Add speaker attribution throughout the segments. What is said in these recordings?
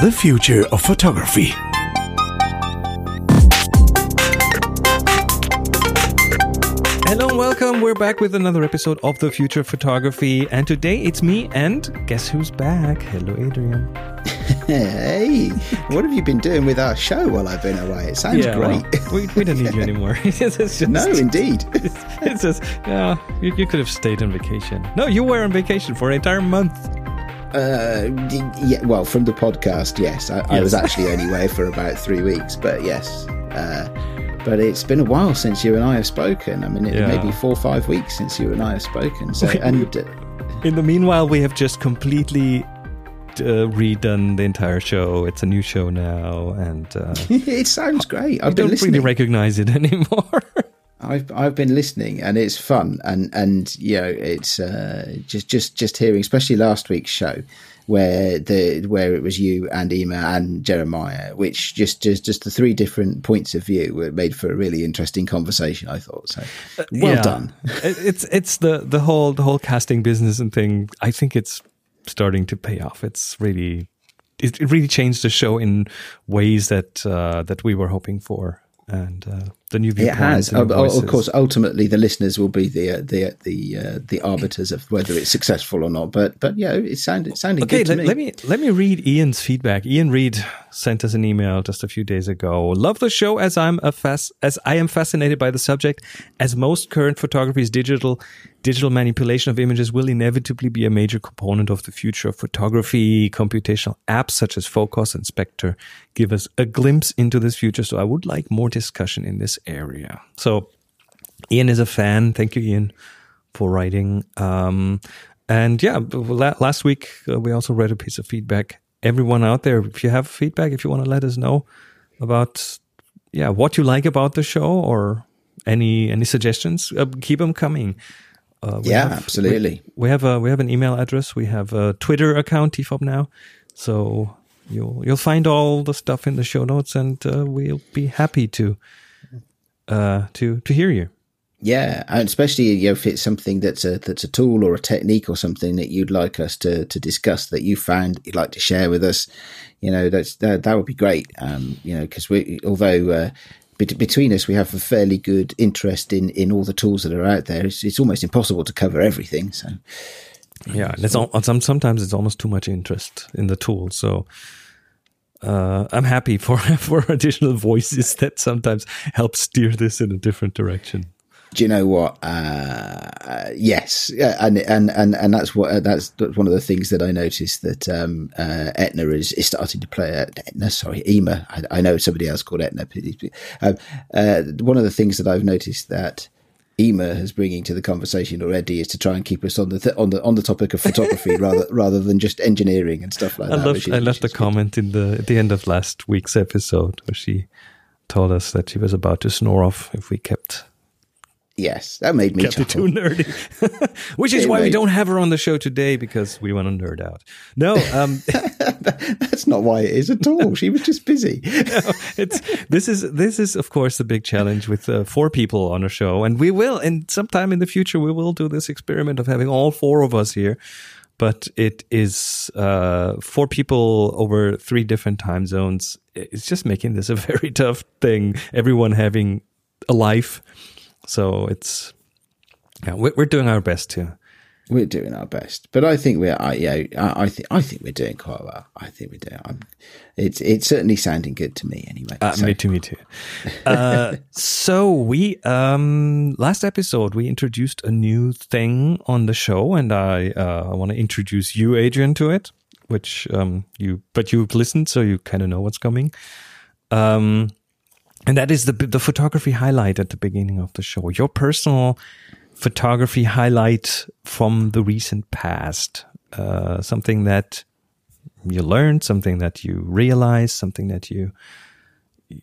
Speaker 1: The future of photography.
Speaker 2: Hello and welcome. We're back with another episode of The Future of Photography. And today it's me and guess who's back? Hello, Adrian.
Speaker 3: Hey, what have you been doing with our show while I've been away? It sounds
Speaker 2: well,
Speaker 3: great.
Speaker 2: we, we don't need you anymore. it's just,
Speaker 3: no, indeed.
Speaker 2: it's just, yeah, you, you could have stayed on vacation. No, you were on vacation for an entire month.
Speaker 3: Uh, yeah, well, from the podcast, yes. I, I was actually only away for about three weeks, but yes. Uh, but it's been a while since you and I have spoken. I mean, it
Speaker 2: Yeah.
Speaker 3: may be four or five weeks since you and I have spoken. So,
Speaker 2: We-
Speaker 3: and uh,
Speaker 2: In the meanwhile, we have just completely uh, redone the entire show. It's a new show now, and uh,
Speaker 3: it sounds great.
Speaker 2: I
Speaker 3: I've been
Speaker 2: don't
Speaker 3: listening.
Speaker 2: really recognize it anymore.
Speaker 3: I've I've been listening and it's fun and and you know it's uh, just just just hearing especially last week's show where the where it was you and Ema and Jeremiah which just just just the three different points of view were made for a really interesting conversation I thought so well
Speaker 2: Yeah.
Speaker 3: done
Speaker 2: it's it's the the whole the whole casting business and thing. I think it's starting to pay off. It's really it, it really changed the show in ways that uh, that we were hoping for, and uh, the new
Speaker 3: it has of, course ultimately the listeners will be the uh, the the uh, the arbiters of whether it's successful or not but but yeah it sounded it sounded
Speaker 2: Okay,
Speaker 3: good to
Speaker 2: let,
Speaker 3: me.
Speaker 2: let me let me read Ian's feedback. Ian Reed sent us an email just a few days ago. Love the show as I'm a fas- as I am fascinated by the subject. As most current photography is digital, digital manipulation of images will inevitably be a major component of the future of photography. Computational apps such as Focos and Spectre give us a glimpse into this future. So I would like more discussion in this area. So Ian is a fan. Thank you, Ian, for writing. Um, and yeah, last week uh, we also read a piece of feedback. Everyone out there, if you have feedback, if you want to let us know about yeah what you like about the show or any any suggestions, uh, keep them coming. Uh,
Speaker 3: yeah
Speaker 2: have-
Speaker 3: absolutely
Speaker 2: We, we have a we have an email address. We have a Twitter account, TFOP now. So you'll you'll find all the stuff in the show notes, and uh, we'll be happy to uh, to to hear you.
Speaker 3: Yeah, and especially you know, if it's something that's a that's a tool or a technique or something that you'd like us to to discuss that you found you'd like to share with us, you know, that's that, that would be great. Um, you know, because we although uh, between us we have a fairly good interest in in all the tools that are out there. It's, it's almost impossible to cover everything. So
Speaker 2: Yeah, and it's al- some sometimes it's almost too much interest in the tool. So uh, I'm happy for for additional voices that sometimes help steer this in a different direction.
Speaker 3: Do you know what? Uh, yes, and and and and that's what uh, that's that's one of the things that I noticed that um, uh, Etna is, is starting to play. Uh, Etna, sorry, Ema. I, I know somebody else called Etna. Um, uh, one of the things that I've noticed that Ema is bringing to the conversation already is to try and keep us on the th- on the on the topic of photography rather rather than just engineering and stuff like
Speaker 2: I
Speaker 3: that.
Speaker 2: love
Speaker 3: which is-
Speaker 2: I left the
Speaker 3: good.
Speaker 2: comment in the at the end of last week's episode where she told us that she was about to snore off if we kept
Speaker 3: Yes, that made me
Speaker 2: kept
Speaker 3: chuckle.
Speaker 2: too nerdy. Which is
Speaker 3: It
Speaker 2: why we don't have her on the show today because we want to nerd out. No, um,
Speaker 3: That's not why it is at all. She was just busy.
Speaker 2: it's this is this is of course the big challenge with uh, four people on a show, and we will, and sometime in the future we will do this experiment of having all four of us here. But it is uh, four people over three different time zones. It's just making this a very tough thing. Everyone having a life, so it's yeah, we're, doing our best to
Speaker 3: We're doing our best, but I think we're. I, yeah, I, I think I think we're doing quite well. I think we're doing. I'm, it's it's certainly sounding good to me anyway.
Speaker 2: Uh,
Speaker 3: So-
Speaker 2: Me too, me too. Uh, so we um last episode we introduced a new thing on the show, and I uh, want to introduce you, Adrian, to it. Which um you, but you've listened, so you kind of know what's coming. Um, and that is the the photography highlight at the beginning of the show. Your personal photography highlight from the recent past. Uh, something that you learned, something that you realized, something that you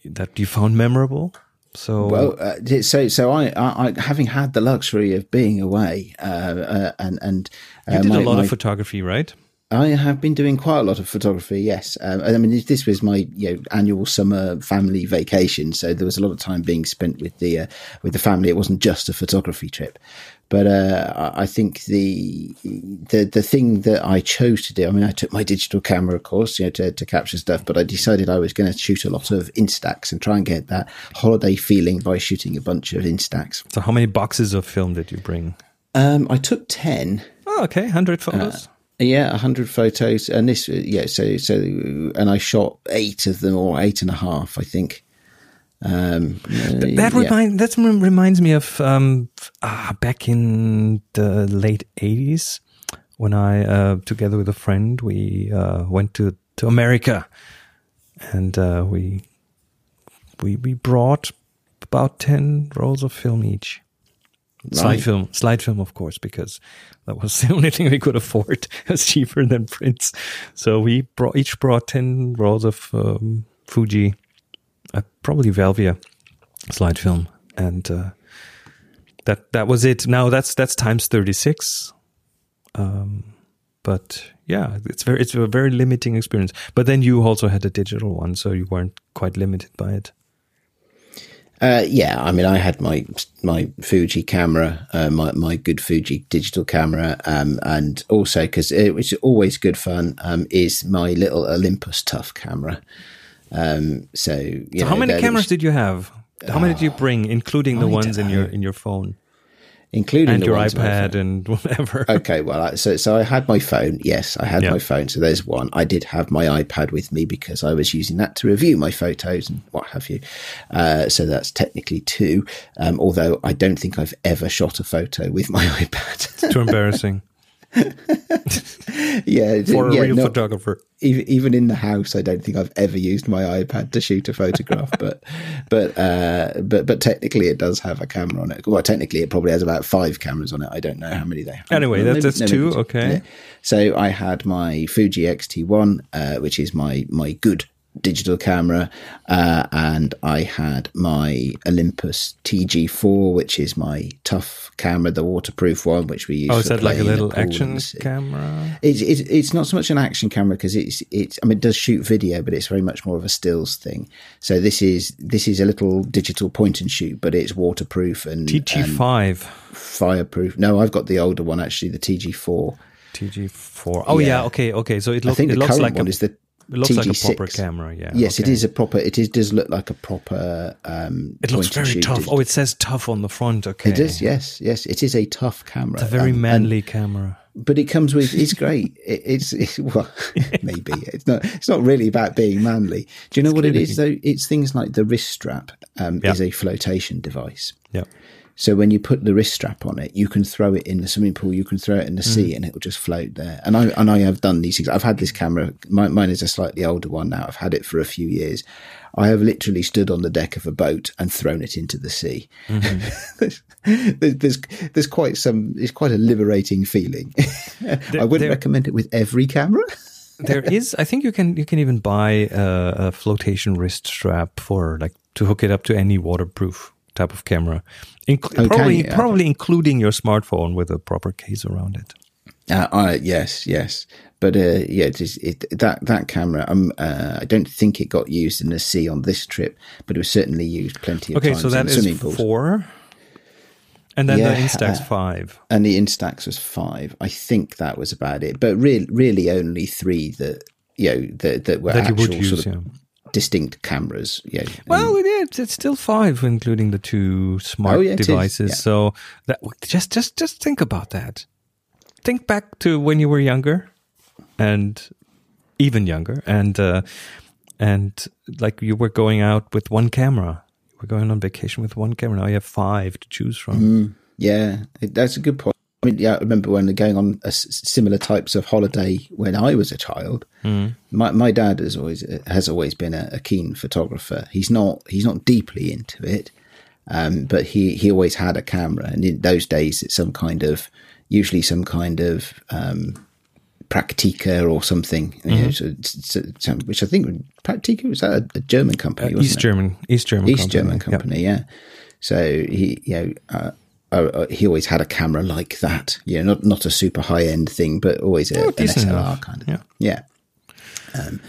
Speaker 2: that you found memorable. So
Speaker 3: Well, uh, so so I, I, I having had the luxury of being away, uh, uh, and and uh,
Speaker 2: you did
Speaker 3: my-
Speaker 2: a lot
Speaker 3: my-
Speaker 2: of photography, right?
Speaker 3: I have been doing quite a lot of photography. Yes, um, I mean this was my you know, annual summer family vacation, so there was a lot of time being spent with the uh, with the family. It wasn't just a photography trip, But uh, I think the the the thing that I chose to do, I mean, I took my digital camera, of course, you know, to, to capture stuff, but I decided I was going to shoot a lot of Instax and try and get that holiday feeling by shooting a bunch of Instax.
Speaker 2: So how many boxes of film did you bring?
Speaker 3: Um, I took ten.
Speaker 2: Oh, okay, hundred photos.
Speaker 3: Yeah, a hundred photos, and this, yeah, so so, and I shot eight of them, or eight and a half, I think. Um,
Speaker 2: that
Speaker 3: yeah.
Speaker 2: remind that reminds me of um, ah, back in the late eighties when I, uh, together with a friend, we uh, went to to America, and uh, we we we brought about ten rolls of film each. Slide film, slide film, of course, because that was the only thing we could afford. It was cheaper than prints, so we brought each brought ten rolls of um, Fuji, uh, probably Velvia slide film, and uh, that that was it. Now that's that's times thirty six. Um, but yeah, it's very it's a very limiting experience. But then you also had a digital one, so you weren't quite limited by it.
Speaker 3: Uh, yeah, I mean, I had my my Fuji camera, uh, my my good Fuji digital camera, um, and also because it was always good fun, um, is my little Olympus Tough camera. Um, so,
Speaker 2: So how many cameras
Speaker 3: was-
Speaker 2: did you have? How many did you bring, including the
Speaker 3: I
Speaker 2: ones in your in your phone
Speaker 3: including
Speaker 2: and your iPad and whatever?
Speaker 3: Okay, well, so so I had my phone. Yes, I had my phone. So there's one. I did have my iPad with me because I was using that to review my photos and what have you. Uh, so that's technically two. Um, although I don't think I've ever shot a photo with my iPad.
Speaker 2: Too embarrassing
Speaker 3: yeah,
Speaker 2: for a
Speaker 3: yeah,
Speaker 2: real
Speaker 3: no,
Speaker 2: photographer.
Speaker 3: even in the house, I don't think I've ever used my iPad to shoot a photograph. but but uh, but but technically, it does have a camera on it. Well, technically, it probably has about five cameras on it. I don't know how many they have.
Speaker 2: Anyway,
Speaker 3: Well,
Speaker 2: that- that's two,
Speaker 3: maybe
Speaker 2: okay.
Speaker 3: So I had my Fuji X-T1, uh, which is my my good digital camera, uh, and I had my Olympus TG4, which is my tough camera, the waterproof one, which we use.
Speaker 2: Oh, is that like a
Speaker 3: playing in the
Speaker 2: little action camera?
Speaker 3: It's, it's it's not so much an action camera because it's it's I mean it does shoot video, but it's very much more of a stills thing. So this is this is a little digital point and shoot, but it's waterproof and, and
Speaker 2: TG5,
Speaker 3: fireproof. No, I've got the older one actually, the TG4.
Speaker 2: TG4. Oh yeah,
Speaker 3: Yeah.
Speaker 2: okay, okay. So it,
Speaker 3: looks.
Speaker 2: I
Speaker 3: think
Speaker 2: it
Speaker 3: the
Speaker 2: looks
Speaker 3: current
Speaker 2: like
Speaker 3: one
Speaker 2: a,
Speaker 3: is the
Speaker 2: it looks like a proper camera. Yeah.
Speaker 3: Yes, it
Speaker 2: okay.
Speaker 3: is a proper. It is does look like a proper. Um,
Speaker 2: It looks very tough.
Speaker 3: digital-
Speaker 2: Oh, it says tough on the front. Okay.
Speaker 3: It is. Yes, yes. It is a tough camera.
Speaker 2: It's a very
Speaker 3: Um, and-
Speaker 2: manly camera.
Speaker 3: but it comes with it's great it, it's, it's well maybe it's not it's not really about being manly do you know what it is though it's things like the wrist strap um,
Speaker 2: Yeah.
Speaker 3: is a flotation device
Speaker 2: Yeah.
Speaker 3: So when you put the wrist strap on it you can throw it in the swimming pool you can throw it in the sea
Speaker 2: Mm.
Speaker 3: and it will just float there and i and i have done these things i've had this camera mine, mine is a slightly older one now i've had it for a few years I have literally stood on the deck of a boat and thrown it into the sea. there's, there's there's quite some it's quite a liberating feeling. I wouldn't
Speaker 2: there-
Speaker 3: recommend it with every camera.
Speaker 2: there is i think you can you can even buy a, a flotation wrist strap for like to hook it up to any waterproof type of camera
Speaker 3: can
Speaker 2: probably
Speaker 3: you?
Speaker 2: probably including your smartphone with a proper case around it
Speaker 3: Uh, I, yes, yes, but uh, yeah, it is, it, that that camera. Um, uh, I don't think it got used in the sea on this trip, but it was certainly used plenty of
Speaker 2: okay
Speaker 3: times
Speaker 2: so that
Speaker 3: in
Speaker 2: is four and then
Speaker 3: Yeah,
Speaker 2: the instax
Speaker 3: uh,
Speaker 2: five
Speaker 3: and the Instax was five. I think that was about it, but really, really only three that you know that that were
Speaker 2: that you
Speaker 3: actual
Speaker 2: would use
Speaker 3: sort of
Speaker 2: yeah
Speaker 3: distinct cameras. Yeah,
Speaker 2: Well, it is. It's still five, including the two smart
Speaker 3: Oh, yeah,
Speaker 2: devices.
Speaker 3: yeah.
Speaker 2: So that just just just think about that. Think back to when you were younger, and even younger, and uh, and like you were going out with one camera. You were going on vacation with one camera. Now you have five to choose from.
Speaker 3: Mm-hmm. Yeah, that's a good point. I mean, yeah, I remember when going on a s similar types of holiday when I was a child. My my dad has always has always been a, a keen photographer. He's not he's not deeply into it, um, but he he always had a camera, and in those days, it's some kind of usually some kind of um, Praktika or something, you know, so, so, so- which I think Praktika was that a, a German company, wasn't
Speaker 2: East
Speaker 3: it?
Speaker 2: German, East German,
Speaker 3: East
Speaker 2: company.
Speaker 3: German
Speaker 2: Yep.
Speaker 3: company, yeah. So he, you know, uh, uh, he always had a camera like that. You know, not not a super high end thing, but always a,
Speaker 2: Oh,
Speaker 3: an SLR
Speaker 2: enough.
Speaker 3: kind of.
Speaker 2: Yeah.
Speaker 3: Yeah. Um,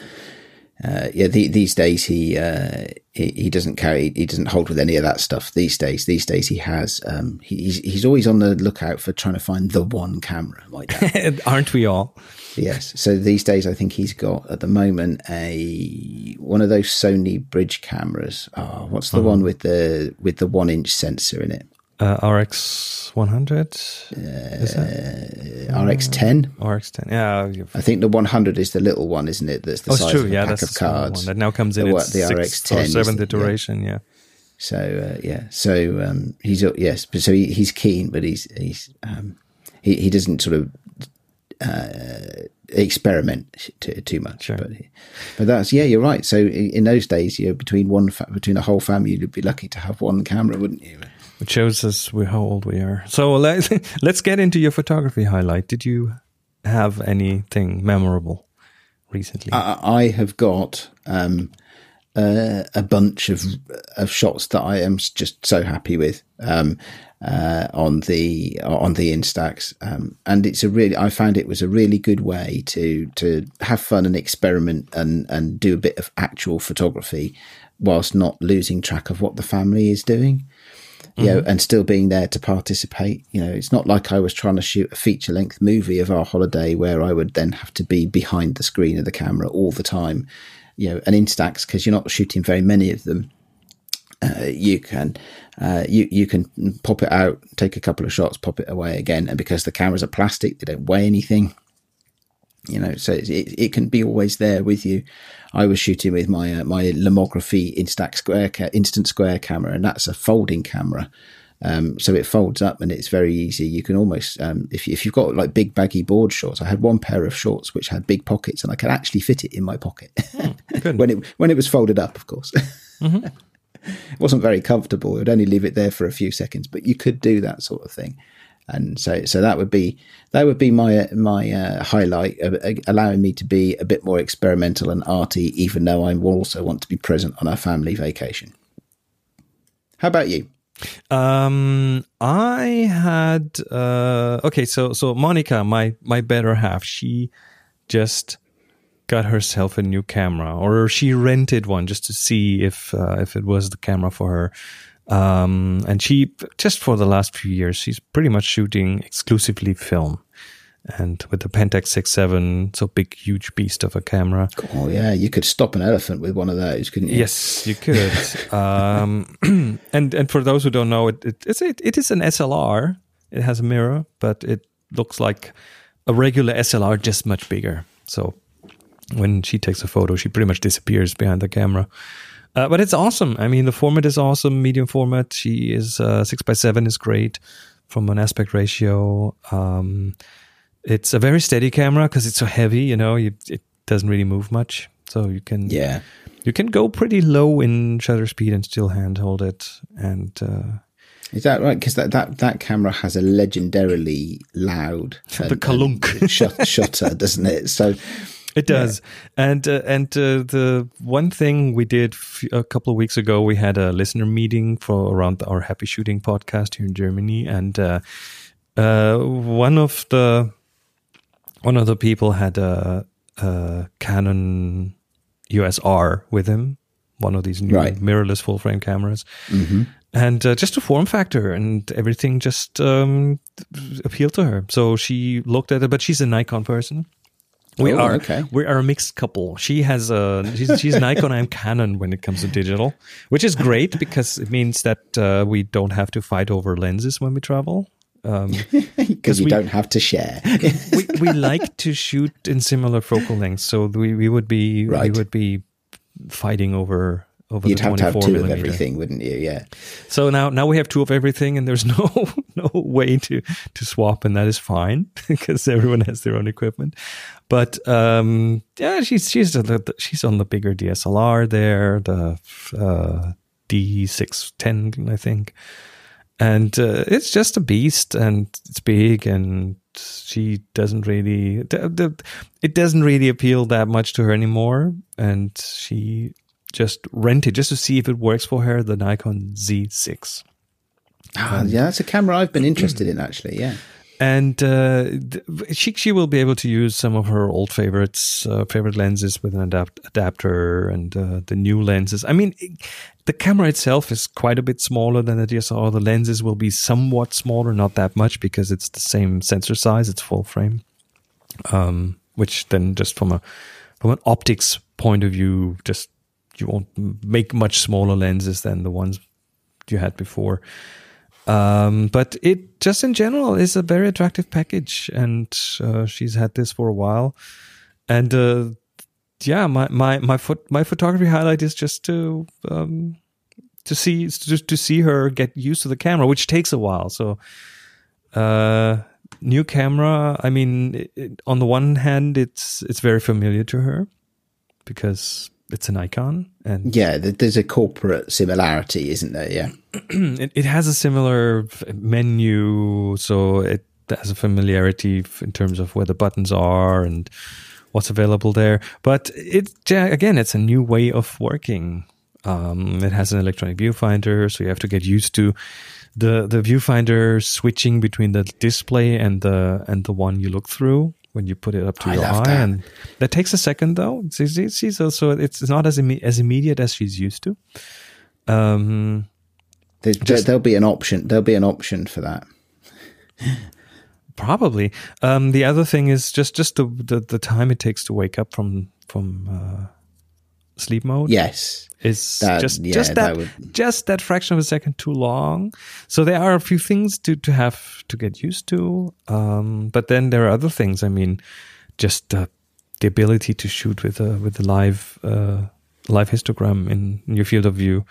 Speaker 3: uh, yeah, the, these days he, uh, he he doesn't carry he doesn't hold with any of that stuff. These days, these days he has um, he, he's he's always on the lookout for trying to find the one camera. My dad,
Speaker 2: aren't we all?
Speaker 3: yes. So these days, I think he's got at the moment a one of those Sony bridge cameras. Oh, what's the one with the with the one inch sensor in it?
Speaker 2: Uh, RX 100?
Speaker 3: RX ten.
Speaker 2: RX 10. Yeah.
Speaker 3: I think the 100 is the little one, isn't it? That's the
Speaker 2: Oh,
Speaker 3: size
Speaker 2: true.
Speaker 3: of a
Speaker 2: Yeah,
Speaker 3: pack
Speaker 2: that's
Speaker 3: of cards.
Speaker 2: one that now comes in
Speaker 3: The
Speaker 2: its
Speaker 3: what- the
Speaker 2: sixth
Speaker 3: RX10
Speaker 2: or seventh
Speaker 3: the- yeah.
Speaker 2: iteration. Yeah.
Speaker 3: So uh, yeah, so um, he's uh, yes, but so he, he's keen, but he's he's um, he he doesn't sort of uh, experiment too, too much.
Speaker 2: Sure.
Speaker 3: But but that's yeah, you're right. So in in those days, you know, between one fa- between the whole family, you'd be lucky to have one camera, wouldn't you?
Speaker 2: It shows us how old we are. So let, let's get into your photography highlight. Did you have anything memorable recently?
Speaker 3: I, I have got um, uh, a bunch of of shots that I am just so happy with um, uh, on the on the Instax, um, and it's a really I found it was a really good way to to have fun and experiment and and do a bit of actual photography whilst not losing track of what the family is doing. You know, and still being there to participate. You know, it's not like I was trying to shoot a feature length movie of our holiday where I would then have to be behind the screen of the camera all the time. You know, and Instax because you're not shooting very many of them. Uh, you can uh, you you can pop it out, take a couple of shots, pop it away again, and because the cameras are plastic, they don't weigh anything. You know, so it, it can be always there with you. I was shooting with my uh, my Lomography Instax Square ca- Instant Square camera, and that's a folding camera. Um, so it folds up and it's very easy. You can almost, um, if, if you've got like big baggy board shorts, I had one pair of shorts which had big pockets and I could actually fit it in my pocket
Speaker 2: good.
Speaker 3: when it when it was folded up, of course. it wasn't very comfortable. It would only leave it there for a few seconds, but you could do that sort of thing. And so, so that would be that would be my my uh, highlight, uh, allowing me to be a bit more experimental and arty, even though I also want to be present on our family vacation. How about you?
Speaker 2: Um, I had uh, okay. So so Monica, my my better half, she just got herself a new camera, or she rented one just to see if uh, if it was the camera for her. Um, and she just for the last few years, she's pretty much shooting exclusively film. And with the Pentax 67, so big, huge beast of a camera.
Speaker 3: Oh yeah, you could stop an elephant with one of those, couldn't you?
Speaker 2: Yes, you could. um, and and for those who don't know, it, it it's it, it is an SLR. It has a mirror, but it looks like a regular SLR, just much bigger. So when she takes a photo, she pretty much disappears behind the camera. Uh, but it's awesome. I mean, the format is awesome. Medium format. She is uh, six by seven is great from an aspect ratio. Um, it's a very steady camera because it's so heavy. You know, you, it doesn't really move much, so you can
Speaker 3: Yeah.
Speaker 2: you can go pretty low in shutter speed and still handhold it. And uh,
Speaker 3: Is that right? Because that, that, that camera has a legendarily loud
Speaker 2: The
Speaker 3: and-
Speaker 2: kalunk.
Speaker 3: and shut, shutter, doesn't it? So
Speaker 2: it does. And uh, and uh, the one thing we did f- a couple of weeks ago, we had a listener meeting for around our Happy Shooting podcast here in Germany, and uh, uh, one of the one of the people had a, a Canon EOS R with him, one of these new
Speaker 3: Right.
Speaker 2: mirrorless full frame cameras. and uh, just a form factor and everything just um, appealed to her. So she looked at it, but she's a Nikon person. We
Speaker 3: Oh,
Speaker 2: are
Speaker 3: okay.
Speaker 2: we are a mixed couple. She has a she's, she's Nikon. I'm Canon when it comes to digital, which is great because it means that uh, we don't have to fight over lenses when we travel. Um,
Speaker 3: because you
Speaker 2: we-
Speaker 3: don't have to share.
Speaker 2: we we like to shoot in similar focal lengths, so we, we would be we would be fighting over over
Speaker 3: You'd
Speaker 2: the
Speaker 3: have to have
Speaker 2: 24
Speaker 3: two of everything, wouldn't you? Yeah.
Speaker 2: So now now we have two of everything, and there's no no way to to swap, and that is fine because everyone has their own equipment. But um, yeah, she's she's the- she's on the bigger DSLR there, the uh, D610, I think, and uh, it's just a beast, and it's big, and she doesn't really it doesn't really appeal that much to her anymore, and she just rented just to see if it works for her the Nikon Z6.
Speaker 3: Ah, yeah, that's a camera I've been interested in, actually. Yeah.
Speaker 2: And uh, she she will be able to use some of her old favorites, uh, favorite lenses with an adapt- adapter and uh, the new lenses. I mean, the camera itself is quite a bit smaller than the DSLR. The lenses will be somewhat smaller, not that much, because it's the same sensor size. It's full frame, um, which then just from a from an optics point of view, just you won't make much smaller lenses than the ones you had before. Um, but it just in general is a very attractive package, and uh, she's had this for a while. And uh, yeah, my my my foot my photography highlight is just to um, to see just to see her get used to the camera, which takes a while. So, uh, new camera. I mean, it, it, on the one hand, it's it's very familiar to her because it's a Nikon and
Speaker 3: yeah there's a corporate similarity isn't there? Yeah.
Speaker 2: It, it has a similar menu so it has a familiarity in terms of where the buttons are and what's available there. But it again it's a new way of working. Um, it has an electronic viewfinder so you have to get used to the the viewfinder switching between the display and the and the one you look through when you put it up to
Speaker 3: I
Speaker 2: your eye,
Speaker 3: that.
Speaker 2: and that takes a second though. She's also it's not as as immediate as she's used to. Um,
Speaker 3: There's,
Speaker 2: Just-
Speaker 3: there'll be an option. There'll be an option for that.
Speaker 2: probably. Um, the other thing is just just the, the the time it takes to wake up from from uh, sleep mode.
Speaker 3: Yes,
Speaker 2: is
Speaker 3: That-
Speaker 2: just
Speaker 3: yeah,
Speaker 2: just that,
Speaker 3: that would-
Speaker 2: just that fraction of a second too long. So there are a few things to to have to get used to. Um, but then there are other things. I mean, just uh, the ability to shoot with a with a live uh, live histogram in your field of view.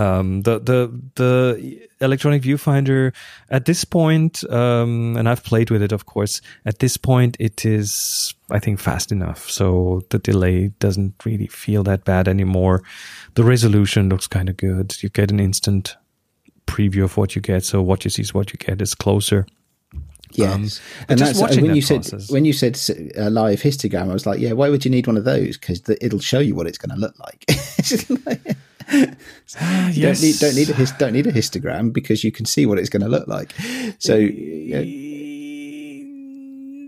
Speaker 2: Um, the the the electronic viewfinder at this point, um, and I've played with it, of course. At this point, it is I think fast enough, so the delay doesn't really feel that bad anymore. The resolution looks kind of good. You get an instant preview of what you get, so what you see is what you get is closer.
Speaker 3: yes.
Speaker 2: Um,
Speaker 3: and that's uh,
Speaker 2: watching
Speaker 3: when
Speaker 2: that
Speaker 3: you said
Speaker 2: process-
Speaker 3: when you said a live histogram. I was like, yeah. Why would you need one of those? Because it'll show you what it's going to look like. You don't need don't need a his, don't need a histogram because you can see what it's going to look like. So yeah.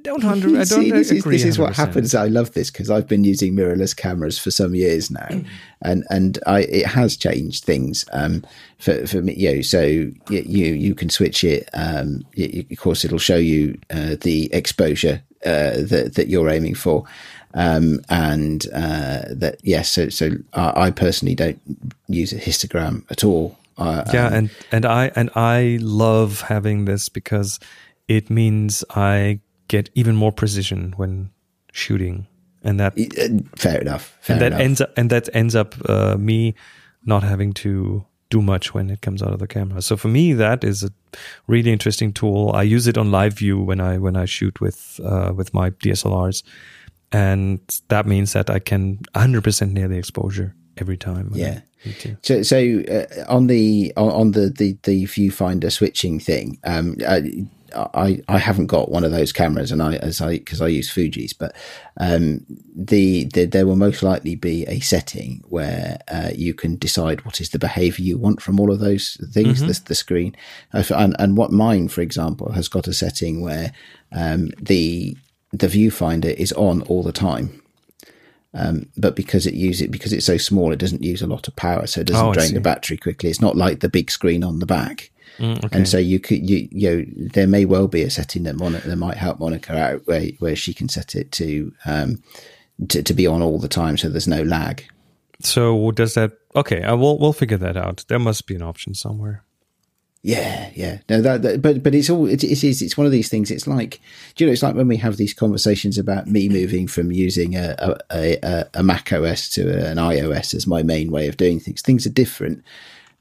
Speaker 2: Don't under, I don't
Speaker 3: See, this is,
Speaker 2: agree.
Speaker 3: is what
Speaker 2: 100%.
Speaker 3: happens. I love this because I've been using mirrorless cameras for some years now, and and I it has changed things um, for for me. You know, so you you, you can switch it. Um, y- y- of course, it'll show you uh, the exposure uh, that that you're aiming for, um, and uh, that yes. so so I, I personally don't use a histogram at all. Uh,
Speaker 2: yeah and and i and i love having this because it means i get even more precision when shooting and that
Speaker 3: uh, fair enough. Fair
Speaker 2: and that
Speaker 3: enough.
Speaker 2: ends up and that ends up uh, me not having to do much when it comes out of the camera so for me that is a really interesting tool i use it on live view when i when i shoot with uh, with my dslrs and that means that i can 100% nail the exposure every time
Speaker 3: Yeah. So, so uh, on the on, on the, the the viewfinder switching thing, um, I, I I haven't got one of those cameras, and I as I because I use Fuji's, but um, the, the there will most likely be a setting where uh, you can decide what is the behavior you want from all of those things. The, the screen, and and what mine, for example, has got a setting where um, the the viewfinder is on all the time but because it uses because it's so small, it doesn't use a lot of power, so it doesn't
Speaker 2: Oh,
Speaker 3: drain the battery quickly. It's not like the big screen on the back,
Speaker 2: Mm, okay.
Speaker 3: and so you could you you know there may well be a setting that Monica that might help Monica out where where she can set it to um to, to be on all the time, so there's no lag.
Speaker 2: So does that? Okay, I will. We'll figure that out. There must be an option somewhere.
Speaker 3: Yeah, yeah. No, that, that but but it's all it, it is. It's one of these things. It's like do you know? It's like when we have these conversations about me moving from using a a, a, a Mac OS to an iOS as my main way of doing things. Things are different.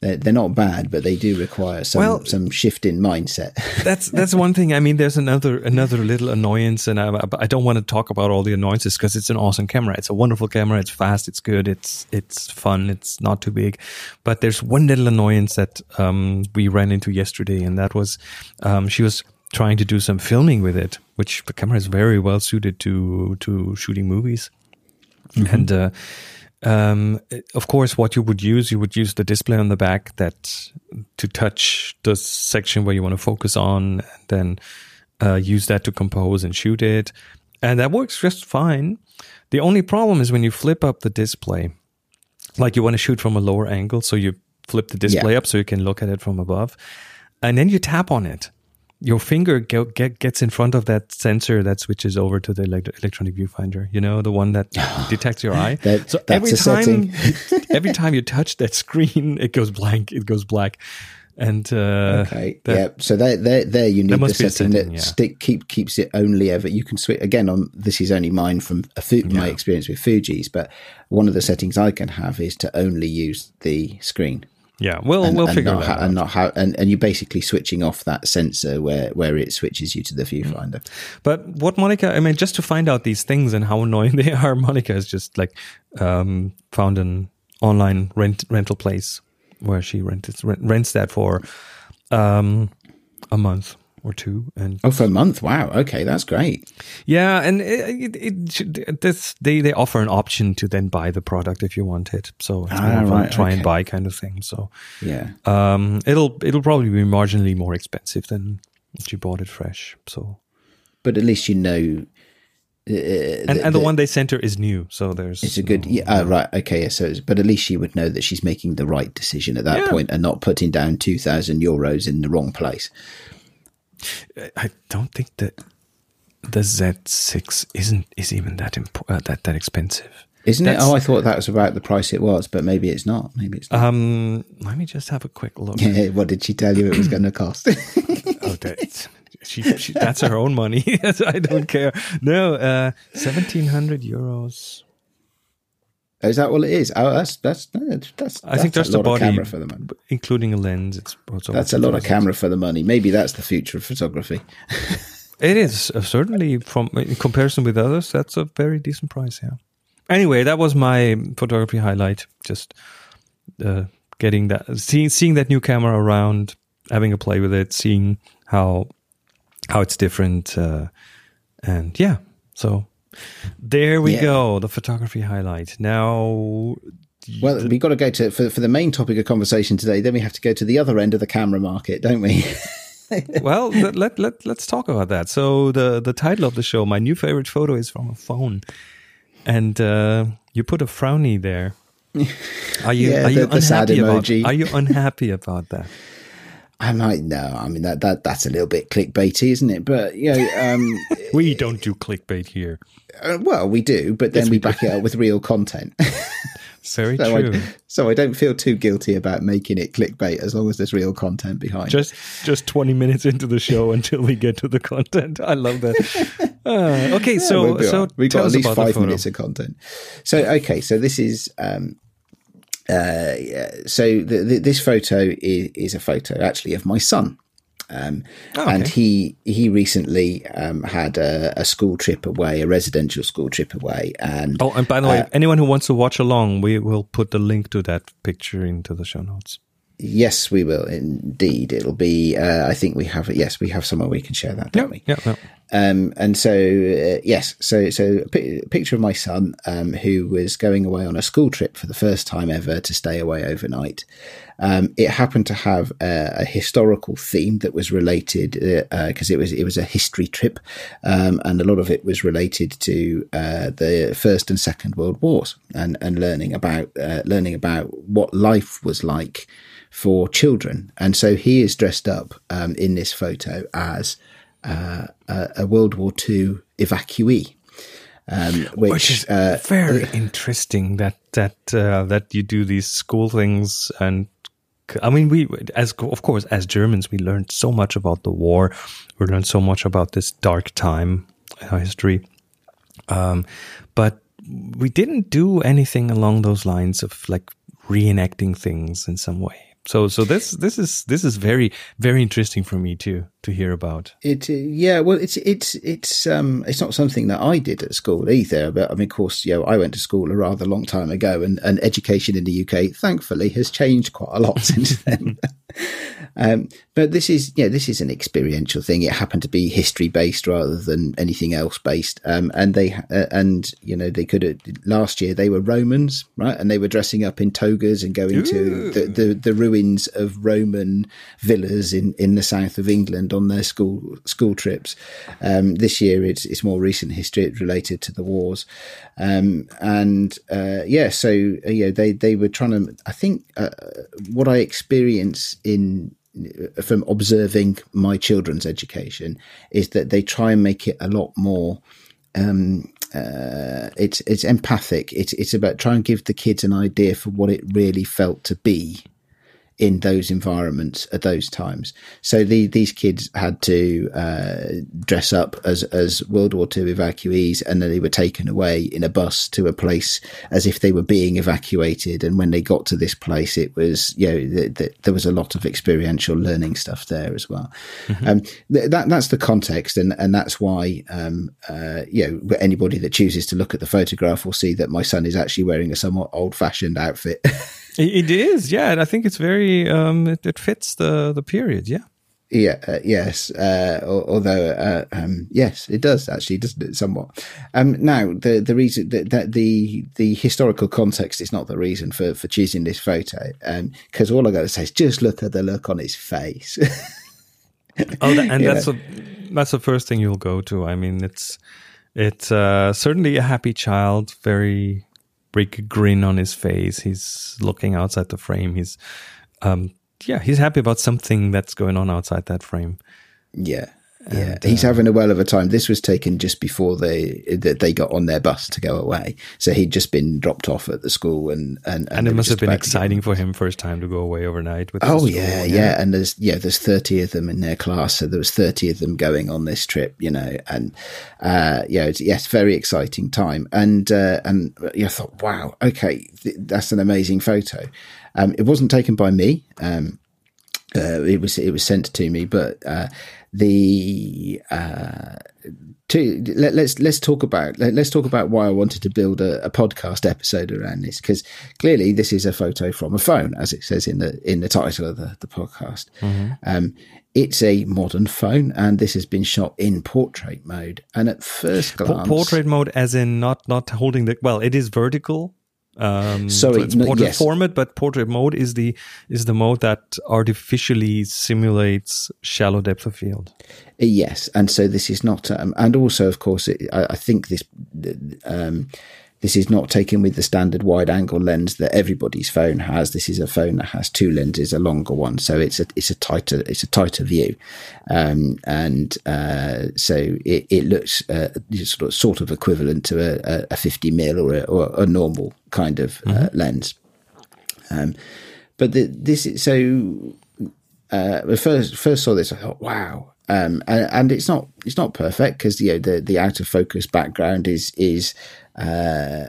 Speaker 3: They're, they're not bad, but they do require some
Speaker 2: Well-
Speaker 3: some shift in mindset.
Speaker 2: That's that's one thing. I mean, there's another another little annoyance, and I, I don't want to talk about all the annoyances because it's an awesome camera. It's a wonderful camera. It's fast. It's good. It's it's fun. It's not too big, but there's one little annoyance that um, we ran into yesterday, and that was um, she was trying to do some filming with it, which the camera is very well suited to to shooting movies, and. Uh, um, of course, what you would use, you would use the display on the back that to touch the section where you want to focus on, and then uh, use that to compose and shoot it, and that works just fine. The only problem is when you flip up the display, like you want to shoot from a lower angle, so you flip the display
Speaker 3: Yeah.
Speaker 2: up so you can look at it from above, and then you tap on it. Your finger go, get, gets in front of that sensor that switches over to the elect- electronic viewfinder. You know, the one that detects your eye.
Speaker 3: That-
Speaker 2: so
Speaker 3: that's
Speaker 2: every time, every time you touch that screen, it goes blank. It goes black, and uh,
Speaker 3: Okay.
Speaker 2: that-
Speaker 3: yeah. So there, there, there you need the
Speaker 2: must be a
Speaker 3: setting,
Speaker 2: setting,
Speaker 3: that
Speaker 2: yeah.
Speaker 3: stick keep keeps it only ever. You can switch again on. This is only mine from a Fu- my experience with Fuji's, but one of the settings I can have is to only use the screen.
Speaker 2: Yeah, we'll
Speaker 3: And,
Speaker 2: we'll
Speaker 3: and
Speaker 2: figure
Speaker 3: not
Speaker 2: that
Speaker 3: ha-
Speaker 2: out.
Speaker 3: and not how and, and you're basically switching off that sensor where where it switches you to the
Speaker 2: Mm.
Speaker 3: viewfinder.
Speaker 2: But what Monica, I mean, just to find out these things and how annoying they are, Monica has just like um, found an online rent rental place where she rents rent, rents that for um, a month or two, and
Speaker 3: Oh, for a month! Wow. Okay, that's great.
Speaker 2: yeah, and it, it, it this they they offer an option to then buy the product if you want it. So it's
Speaker 3: Ah,
Speaker 2: more of a
Speaker 3: right,
Speaker 2: try and buy kind of thing. So
Speaker 3: Yeah.
Speaker 2: um, it'll it'll probably be marginally more expensive than if you bought it fresh. So
Speaker 3: But at least you know. Uh,
Speaker 2: and, and the one they sent her is new, so there's
Speaker 3: It's a good, yeah, uh, right? Okay, so, but at least she would know that she's making the right decision at that
Speaker 2: Yeah.
Speaker 3: point and not putting down two thousand euros in the wrong place.
Speaker 2: I don't think that the Z6 isn't is even that impo- uh, that that expensive.
Speaker 3: Isn't
Speaker 2: That's-
Speaker 3: it? Oh, I thought that was about the price it was, but maybe it's not. Maybe it's not.
Speaker 2: Um, let me just have a quick look.
Speaker 3: Yeah, what did she tell you it was going to cost?
Speaker 2: oh, that, she, she that's her own money. I don't care. No, uh, seventeen hundred euros.
Speaker 3: Is that what it is? Oh, that's that's that's. that's
Speaker 2: I think
Speaker 3: that's a
Speaker 2: the
Speaker 3: lot of camera for the money.
Speaker 2: including a lens. It's also
Speaker 3: That's a lot of camera for the money. Maybe that's the future of photography.
Speaker 2: It is uh, certainly from in comparison with others. That's a very decent price. Yeah. Anyway, that was my photography highlight. Just uh, getting that, seeing seeing that new camera around, having a play with it, seeing how how it's different, uh, and yeah. So there we
Speaker 3: Yeah.
Speaker 2: go. The photography highlight. Now,
Speaker 3: Well, we've got to go to for for the main topic of conversation today. Then we have to go to the other end of the camera market, don't we?
Speaker 2: well, let, let let let's talk about that. So the the title of the show, my new favorite photo, is from a phone, and uh, you put a frowny there. Are you
Speaker 3: Yeah,
Speaker 2: are you
Speaker 3: the- sad
Speaker 2: unhappy about? Are you unhappy about that?
Speaker 3: I might no. I mean that that that's a little bit clickbaity, isn't it? But you know, um,
Speaker 2: We don't do clickbait here.
Speaker 3: uh, well, we do, but then we back it up with real content.
Speaker 2: Very
Speaker 3: so,
Speaker 2: true.
Speaker 3: I, so I don't feel too guilty about making it clickbait as long as there's real content behind. it.
Speaker 2: Just just twenty minutes into the show until we get to the content. I love that. Uh, okay, so
Speaker 3: We'll
Speaker 2: so
Speaker 3: we got at least five minutes of content. So okay, so this is um, uh, so the, the, this photo is, is a photo actually of my son. Um,
Speaker 2: Oh,
Speaker 3: And he he recently um, had a, a school trip away, a residential school trip away, and
Speaker 2: Oh, and by the
Speaker 3: Uh,
Speaker 2: way, anyone who wants to watch along, we will put the link to that picture into the show notes.
Speaker 3: Yes, we will indeed. It'll be. Uh, I think we have. Yes, we have somewhere we can share that, don't we?
Speaker 2: Yeah, yeah.
Speaker 3: Um, and so, uh, yes, so so a, picture of my son um, who was going away on a school trip for the first time ever to stay away overnight. Um, it happened to have a, a historical theme that was related because it was it was a history trip, um, and a lot of it was related to uh, the First and Second World Wars and and learning about uh, learning about what life was like for children. And so he is dressed up um, in this photo as uh, a, a World War II evacuee, um, which,
Speaker 2: which is
Speaker 3: uh,
Speaker 2: very interesting that that uh, that you do these school things and I mean we as of course as Germans we learned so much about the war. We learned so much about this dark time in our history. Um, but we didn't do anything along those lines of like reenacting things in some way so so this this is this is very very interesting for me too to hear about
Speaker 3: It uh, yeah, well, it's it's it's um it's not something that I did at school either. But I mean, of course, you know, I went to school a rather long time ago, and, and education in the UK, thankfully, has changed quite a lot since then. Um, but this is, yeah, this is an experiential thing. It happened to be history based rather than anything else based. Um, and they, uh, and you know, they could have last year they were Romans, right? And they were dressing up in togas and going Ooh. to the, the, the ruins of Roman villas in in the south of England on their school school trips. Um, this year it's it's more recent history. It's related to the wars, um, and uh, yeah, so uh, yeah, they they were trying to. I think uh, what I experience in from observing my children's education is that they try and make it a lot more um, uh, it's it's empathic. It's it's about trying to give the kids an idea for what it really felt to be in those environments at those times. So the, these kids had to uh, dress up as as World War II evacuees, and then they were taken away in a bus to a place as if they were being evacuated. And when they got to this place, it was you know th- th- there was a lot of experiential learning stuff there as well. Mm-hmm. Um, th- that that's the context, and and that's why um, uh, you know anybody that chooses to look at the photograph will see that my son is actually wearing a somewhat old fashioned outfit.
Speaker 2: It is, yeah, I think it's very um, it, it fits the the period, yeah.
Speaker 3: Yeah, uh, yes. Uh, although, uh, um, yes, it does actually, doesn't it? Somewhat. Um, now, the the reason that, that, the the historical context is not the reason for for choosing this photo, because um, all I got to say is just look at the look on his face.
Speaker 2: oh, that, and that's a, that's the first thing you'll go to. I mean, it's it's uh, certainly a happy child, very big grin on his face. He's looking outside the frame. He's, um, yeah, he's happy about something that's going on outside that frame.
Speaker 3: Yeah. Yeah, and, he's uh, having a well of a time. This was taken just before they that they got on their bus to go away. So he'd just been dropped off at the school, and and,
Speaker 2: and, and it must have been exciting for him first time to go away overnight. With
Speaker 3: oh yeah, yeah, yeah, and there's yeah, there's thirty of them in their class, so there was thirty of them going on this trip, you know, and uh, yeah, it's, yes, very exciting time, and uh, and yeah, I thought, wow, okay, th- that's an amazing photo. Um, it wasn't taken by me. Um, uh, it was it was sent to me, but uh, the uh, to let, us let's, let's talk about let, us talk about why I wanted to build a, a podcast episode around this because clearly this is a photo from a phone, as it says in the in the title of the the podcast. Mm-hmm. Um, it's a modern phone, and this has been shot in portrait mode. And at first glance,
Speaker 2: portrait mode, as in not not holding the well, it is vertical, um, so, so it's portrait yes. format, but portrait mode is the is the mode that artificially simulates shallow depth of field.
Speaker 3: Yes, and so this is not, um, and also of course, it, I, I, think this um, this is not taken with the standard wide angle lens that everybody's phone has. This is a phone that has two lenses, a longer one, so it's a it's a tighter it's a tighter view, um, and uh, so it, it looks uh, sort of sort of equivalent to a, a 50 mil or a, or a normal kind of uh, mm-hmm. uh, lens. Um, but the, this is so. Uh, first first saw this, I thought, wow, um, and, and, it's not it's not perfect because you know the the out of focus background is is uh,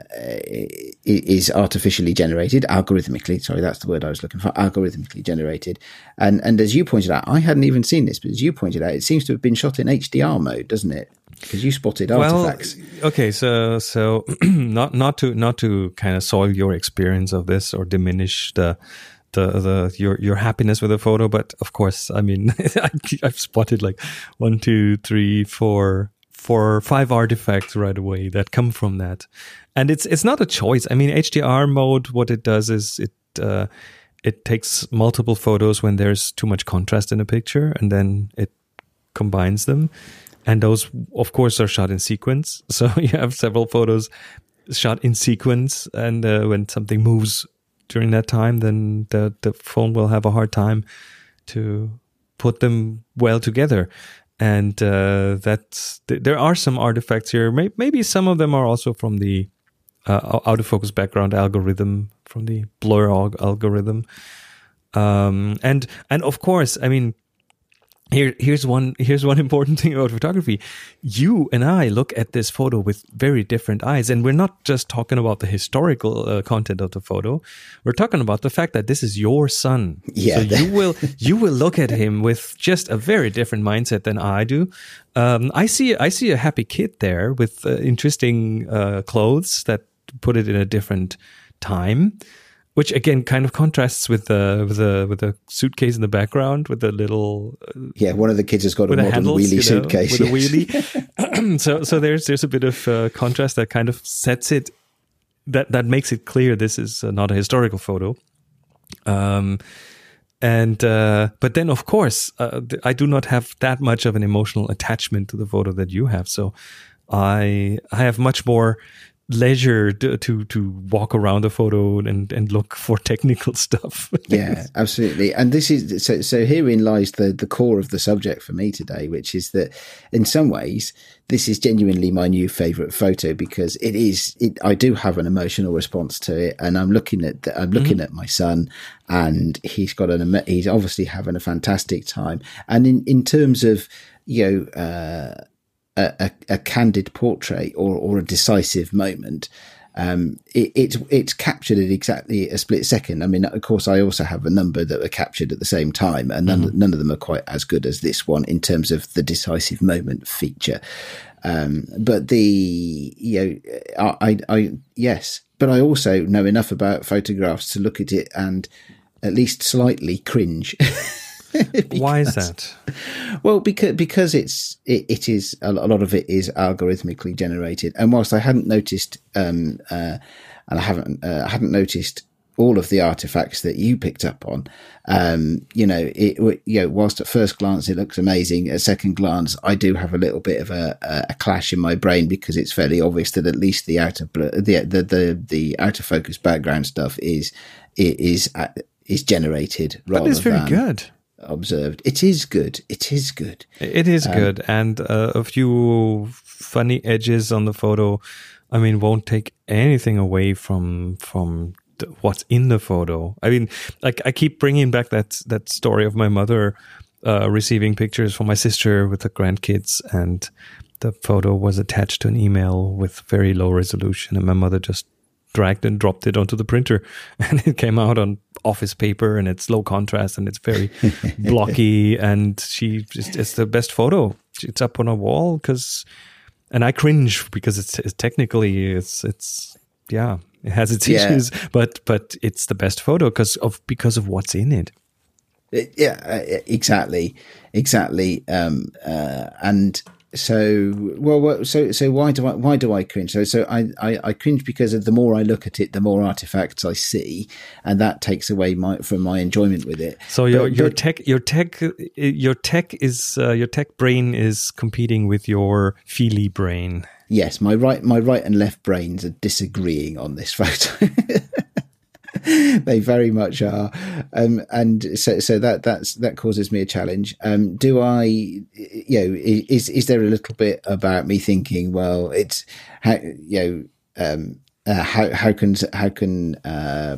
Speaker 3: is artificially generated, algorithmically. Sorry, that's the word I was looking for. Algorithmically generated, and and as you pointed out, I hadn't even seen this, but as you pointed out, it seems to have been shot in HDR mode, doesn't it? Because you spotted artifacts.
Speaker 2: Well, okay, so so not not to not to kind of soil your experience of this or diminish the the the your your happiness with the photo, but of course, I mean, I've spotted like one, two, three, four for five artifacts right away that come from that. And it's it's not a choice. I mean, HDR mode, what it does is it uh, it takes multiple photos when there's too much contrast in a picture, and then it combines them. And those, of course, are shot in sequence. So you have several photos shot in sequence, and uh, when something moves during that time, then the the phone will have a hard time to put them well together and uh, th- there are some artifacts here. Maybe some of them are also from the uh, out of focus background algorithm, from the blur algorithm, um, and and of course, I mean, here here's one here's one important thing about photography. You and i look at this photo with very different eyes and we're not just talking about the historical uh, content of the photo. We're talking about the fact that this is your son.
Speaker 3: Yeah.
Speaker 2: So you will you will look at him with just a very different mindset than i do. Um, i see i see a happy kid there with uh, interesting uh, clothes that put it in a different time which again kind of contrasts with the with the with the suitcase in the background with the little uh,
Speaker 3: yeah one of the kids has got a modern
Speaker 2: handles,
Speaker 3: wheelie
Speaker 2: you know,
Speaker 3: suitcase
Speaker 2: with
Speaker 3: yes.
Speaker 2: a wheelie. So so there's there's a bit of uh, contrast that kind of sets it that that makes it clear this is uh, not a historical photo. Um and uh but then of course uh, th- i do not have that much of an emotional attachment to the photo that you have. So i i have much more leisure to, to to walk around the photo and and look for technical stuff.
Speaker 3: yeah, absolutely. And this is so. So herein lies the the core of the subject for me today, which is that in some ways this is genuinely my new favorite photo because it is. It, I do have an emotional response to it, and I'm looking at the, I'm looking mm-hmm. at my son, and he's got an he's obviously having a fantastic time. And in in terms of you know. Uh, a, a, candid portrait or, or a decisive moment, um, it, it, it's captured at exactly a split second. I mean, of course, I also have a number that were captured at the same time, and none, mm-hmm. none of them are quite as good as this one in terms of the decisive moment feature. Um, but the you know, I, I, I yes, but I also know enough about photographs to look at it and at least slightly cringe.
Speaker 2: because, Why is that?
Speaker 3: Well, because because it's it, it is a lot of it is algorithmically generated, and whilst I hadn't noticed, um, uh, and I haven't uh, I hadn't noticed all of the artifacts that you picked up on. Um, you know, it, you know, whilst at first glance it looks amazing, at second glance I do have a little bit of a, a clash in my brain because it's fairly obvious that at least the outer the the the, the outer focus background stuff is is uh, is generated rather
Speaker 2: but it's very
Speaker 3: than,
Speaker 2: good
Speaker 3: observed. It is good. It is good.
Speaker 2: It is um, good, and uh, a few funny edges on the photo. I mean, won't take anything away from from the, what's in the photo. I mean, like I keep bringing back that that story of my mother uh, receiving pictures from my sister with the grandkids, and the photo was attached to an email with very low resolution, and my mother just dragged and dropped it onto the printer and it came out on office paper and it's low contrast and it's very blocky and she just it's the best photo it's up on a wall because and i cringe because it's, it's, technically it's it's yeah it has its yeah. issues but but it's the best photo because of because of what's in it
Speaker 3: yeah uh, exactly exactly um uh, and so well so so why do i why do i cringe? So so I, I, I cringe because of the more i look at it the more artifacts i see and that takes away my from my enjoyment with it.
Speaker 2: So your but, your but, tech your tech your tech is uh, your tech brain is competing with your feely brain.
Speaker 3: Yes my right my right and left brains are disagreeing on this photo they very much are, um, and so so that that's that causes me a challenge. Um, do I, you know, is is there a little bit about me thinking, well, it's how you know, um, uh, how how can how can uh,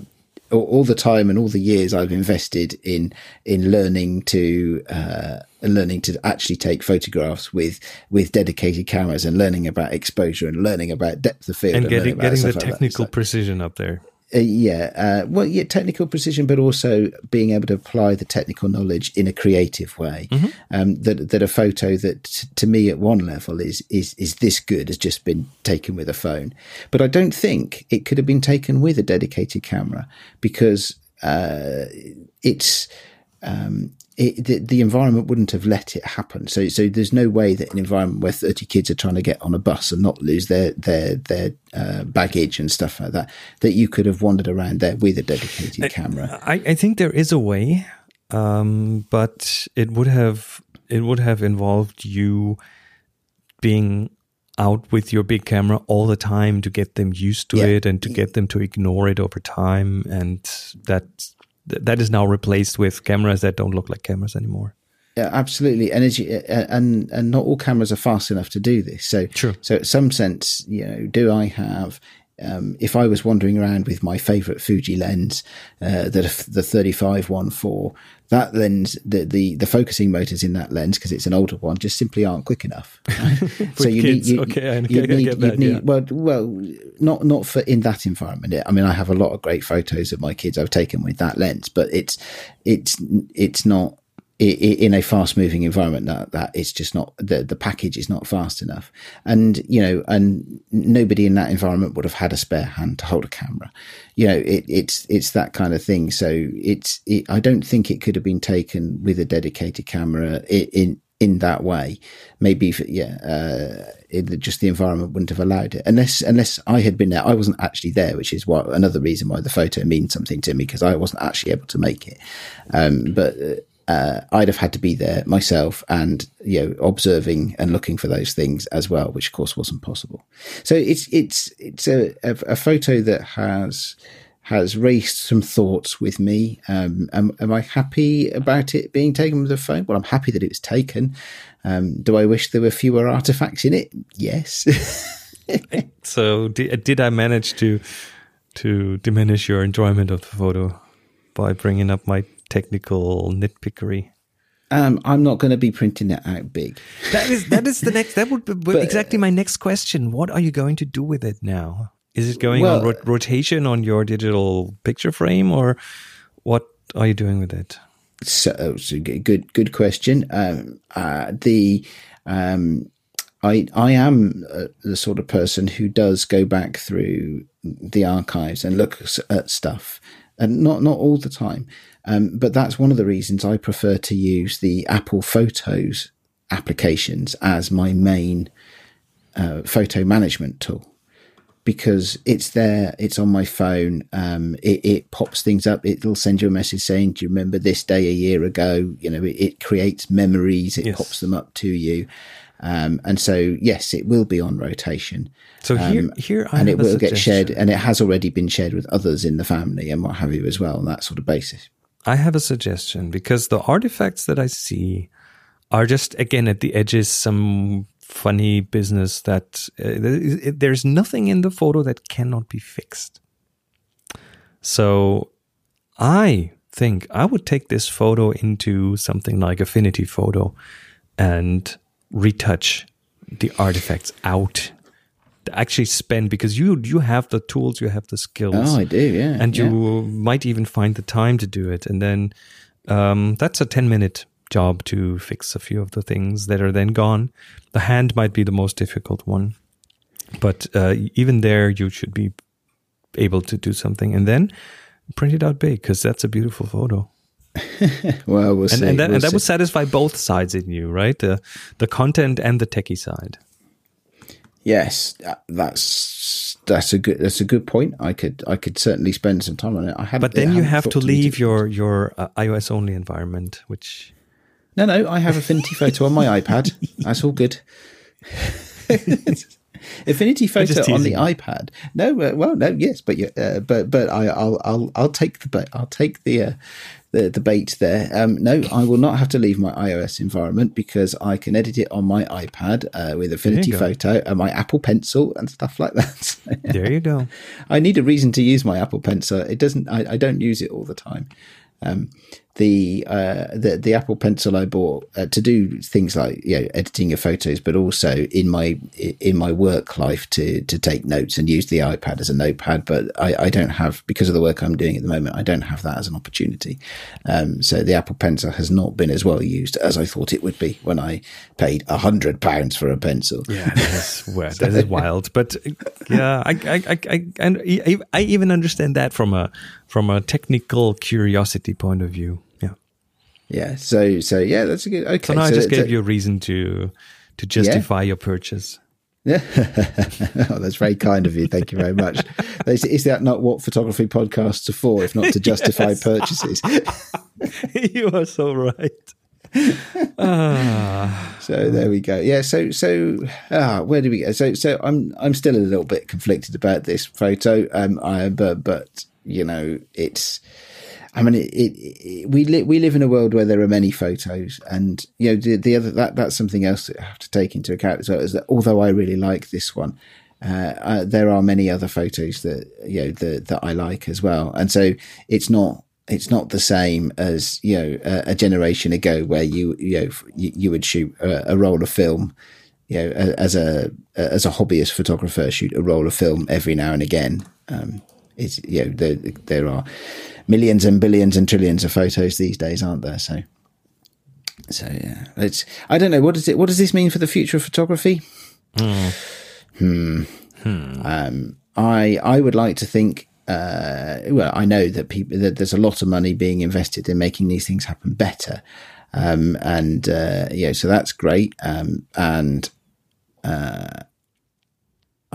Speaker 3: all the time and all the years I've invested in in learning to uh, learning to actually take photographs with with dedicated cameras and learning about exposure and learning about depth of field
Speaker 2: and, and getting getting the technical like precision up there.
Speaker 3: Uh, yeah, uh, well, yeah, technical precision, but also being able to apply the technical knowledge in a creative way. Mm-hmm. Um, that that a photo that t- to me at one level is is is this good has just been taken with a phone, but I don't think it could have been taken with a dedicated camera because uh, it's um, it, the, the, environment wouldn't have let it happen. So, so there's no way that an environment where 30 kids are trying to get on a bus and not lose their their their uh, baggage and stuff like that, that you could have wandered around there with a dedicated I, camera.
Speaker 2: I, I think there is a way, um, but it would have it would have involved you being out with your big camera all the time to get them used to yeah. it and to get them to ignore it over time, and that that is now replaced with cameras that don't look like cameras anymore.
Speaker 3: Yeah, absolutely, and you, and and not all cameras are fast enough to do this. So, True. so in some sense, you know, do I have um, if I was wandering around with my favorite Fuji lens, uh, the the thirty five one four, that lens, the, the the focusing motors in that lens because it's an older one, just simply aren't quick enough.
Speaker 2: Right? so you kids. need, you, okay, I, you need, that, you need yeah.
Speaker 3: well, well, not not for in that environment. I mean, I have a lot of great photos of my kids I've taken with that lens, but it's it's it's not in a fast moving environment that that it's just not the the package is not fast enough. And you know and nobody in that environment would have had a spare hand to hold a camera. You know it, it's it's that kind of thing. So it's it, i don't think it could have been taken with a dedicated camera in in, in that way. Maybe for, yeah uh, it, just the environment wouldn't have allowed it. Unless unless i had been there i wasn't actually there which is what another reason why the photo means something to me because i wasn't actually able to make it. Um, but uh, uh, I'd have had to be there myself and you know observing and looking for those things as well, which of course wasn't possible. So it's it's it's a, a, a photo that has has raised some thoughts with me. Um, am, am, I happy about it being taken with a phone? Well, I'm happy that it was taken. Um, do I wish there were fewer artifacts in it? Yes.
Speaker 2: so did, did I manage to to diminish your enjoyment of the photo by bringing up my technical nitpickery?
Speaker 3: Um, I'm not going to be printing it out big.
Speaker 2: That is that is the next. That would be but, exactly my next question. What are you going to do with it now? Is it going well, on ro- rotation on your digital picture frame, or what are you doing with it?
Speaker 3: So, so good, good question. Um, uh, the um, I I am uh, the sort of person who does go back through the archives and look at stuff, and not not all the time. Um, but that's one of the reasons I prefer to use the Apple Photos applications as my main uh, photo management tool because it's there, it's on my phone. Um, it, it, pops things up. It'll send you a message saying, "Do you remember this day a year ago?" You know, it, it creates memories. It yes. pops them up to you, um, and so yes, it will be on rotation.
Speaker 2: So here, um, here,
Speaker 3: I and it will get shared, and it has already been shared with others in the family and what have you as well on that sort of basis.
Speaker 2: I have a suggestion because the artifacts that I see are just again at the edges some funny business that uh, there's nothing in the photo that cannot be fixed. So I think I would take this photo into something like Affinity Photo and retouch the artifacts out actually spend because you you have the tools, you have the skills.
Speaker 3: Oh, I do, yeah.
Speaker 2: And
Speaker 3: you
Speaker 2: might even find the time to do it. And then um, that's a ten minute job to fix a few of the things that are then gone. The hand might be the most difficult one, but uh, even there, you should be able to do something, and then print it out big because that's a beautiful photo.
Speaker 3: well, we'll
Speaker 2: and,
Speaker 3: see.
Speaker 2: And that,
Speaker 3: we'll
Speaker 2: and that
Speaker 3: see.
Speaker 2: would satisfy both sides in you, right? The the content and the techie side.
Speaker 3: Yes, that's that's a good that's a good point. I could I could certainly spend some time on it. I
Speaker 2: had, but then you have to leave your your uh, iOS only environment, which
Speaker 3: no no I have Affinity Photo on my iPad. That's all good. Affinity Photo on the iPad. No, uh, well, no, yes, but uh, but but I, will I'll I'll take the I'll take the uh, the, the bait there. Um, no, I will not have to leave my iOS environment because I can edit it on my iPad uh, with Affinity Photo and my Apple Pencil and stuff like that.
Speaker 2: there you go.
Speaker 3: I need a reason to use my Apple Pencil. It doesn't. I, I don't use it all the time. Um, the uh, the the Apple Pencil I bought uh, to do things like you know editing of photos, but also in my in my work life to to take notes and use the iPad as a notepad. But I, I don't have because of the work I'm doing at the moment. I don't have that as an opportunity. Um, so the Apple Pencil has not been as well used as I thought it would be when I paid a hundred pounds for a pencil.
Speaker 2: Yeah, that is, well, that is wild. But yeah, I I, I I and I even understand that from a from a technical curiosity point of view
Speaker 3: yeah. So so yeah, that's a good. Okay.
Speaker 2: So now so I just gave a, you a reason to to justify yeah. your purchase.
Speaker 3: Yeah, oh, that's very kind of you. Thank you very much. Is that not what photography podcasts are for, if not to justify purchases?
Speaker 2: you are so right.
Speaker 3: ah. So there we go. Yeah. So so ah, where do we go? So so I'm I'm still a little bit conflicted about this photo. Um, I but but you know it's I mean, it, it, it, we li- we live in a world where there are many photos, and you know the, the other that that's something else that I have to take into account as well. Is that although I really like this one, uh, uh, there are many other photos that you know that that I like as well, and so it's not it's not the same as you know a, a generation ago where you you know you, you would shoot a, a, roll of film. You know, as a as a hobbyist photographer, shoot a roll of film every now and again. Um, it's you know there there are millions and billions and trillions of photos these days, aren't there? So So yeah, it's I don't know what does it what does this mean for the future of photography? Hmm. Um, I I would like to think. Uh, well, I know that people that there's a lot of money being invested in making these things happen better, um, and uh, yeah, so that's great. Um, and uh,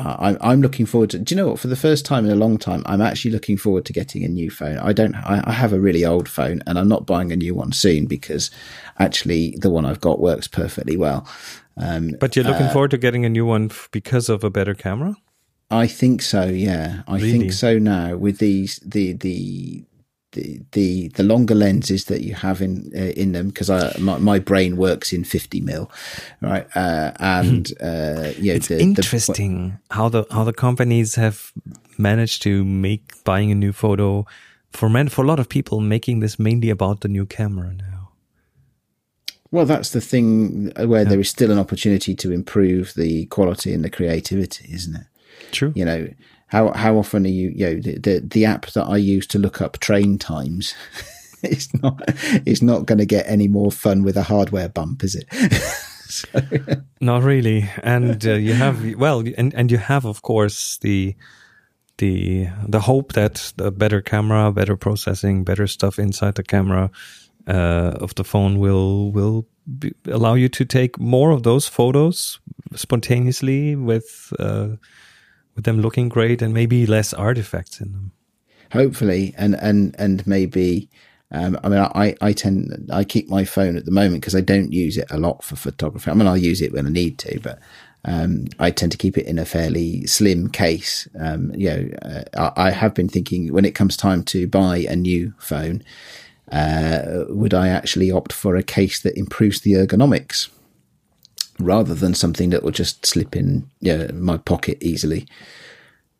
Speaker 3: I'm I'm looking forward to. Do you know what? For the first time in a long time, I'm actually looking forward to getting a new phone. I don't. I, I have a really old phone, and I'm not buying a new one soon because actually the one I've got works perfectly well. Um,
Speaker 2: But you're looking forward to getting a new one because of a better camera?
Speaker 3: I think so. Yeah, I
Speaker 2: Really?
Speaker 3: think so. Now with these the the the the, the longer lenses that you have in uh, in them because I my, my brain works in fifty mil, right? Uh, and uh, yeah,
Speaker 2: It's
Speaker 3: the, the-
Speaker 2: interesting how the how the companies have managed to make buying a new photo for men for a lot of people making this mainly about the new camera now.
Speaker 3: well, that's the thing where there is still an opportunity to improve the quality and the creativity, isn't it?
Speaker 2: True.
Speaker 3: you know how how often are you you know the the, the app that I use to look up train times it's not it's not going to get any more fun with a hardware bump is it
Speaker 2: Not really. And uh, you have well, and and you have of course the the the hope that the better camera, better processing, better stuff inside the camera uh, of the phone will will be, allow you to take more of those photos spontaneously with uh, with them looking great and maybe less artifacts in them.
Speaker 3: hopefully and and and maybe um, I mean, I, I tend I keep my phone at the moment because I don't use it a lot for photography. I mean, I'll use it when I need to, but um, I tend to keep it in a fairly slim case. Um, you know, uh, I, I have been thinking when it comes time to buy a new phone, uh, would I actually opt for a case that improves the ergonomics rather than something that will just slip in you know, my pocket easily?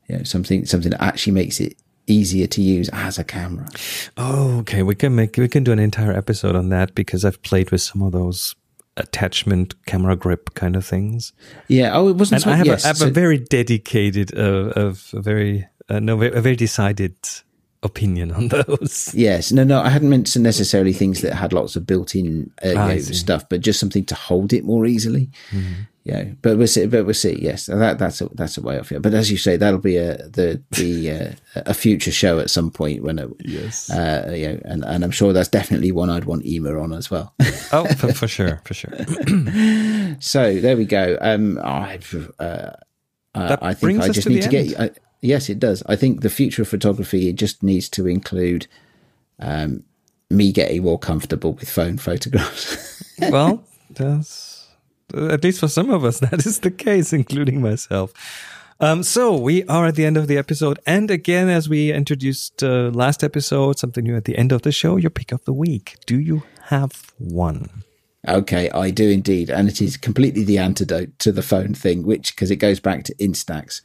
Speaker 3: You know, something something that actually makes it easier to use as a camera.
Speaker 2: Oh, okay. We can make we can do an entire episode on that because I've played with some of those attachment camera grip kind of things.
Speaker 3: Yeah. Oh, it wasn't.
Speaker 2: and
Speaker 3: so,
Speaker 2: I have,
Speaker 3: yes,
Speaker 2: a, I have
Speaker 3: so-
Speaker 2: a very dedicated, uh, of a very uh, no, a very decided opinion on those.
Speaker 3: Yes, no, no. I hadn't meant to necessarily things that had lots of built-in uh,
Speaker 2: Ah,
Speaker 3: know, stuff, but just something to hold it more easily.
Speaker 2: Mm-hmm.
Speaker 3: Yeah, but we'll see. But we'll see. Yes, that that's a that's a way off. Yeah, but as you say, that'll be a the the uh, a future show at some point when it,
Speaker 2: Yes.
Speaker 3: uh, you know, and and I'm sure that's definitely one I'd want Ema on as well.
Speaker 2: oh, for, for sure, for sure.
Speaker 3: so there we go. Um, I uh, uh,
Speaker 2: That
Speaker 3: I think I
Speaker 2: us
Speaker 3: just need to get. I, yes, it does. I think the future of photography it just needs to include um, me getting more comfortable with phone photographs.
Speaker 2: well, that's at least for some of us that is the case, including myself. Um, so we are at the end of the episode, and again, as we introduced uh, last episode, something new at the end of the show. Your pick of the week. Do you have one?
Speaker 3: Okay, I do indeed, and it is completely the antidote to the phone thing, which because it goes back to Instax.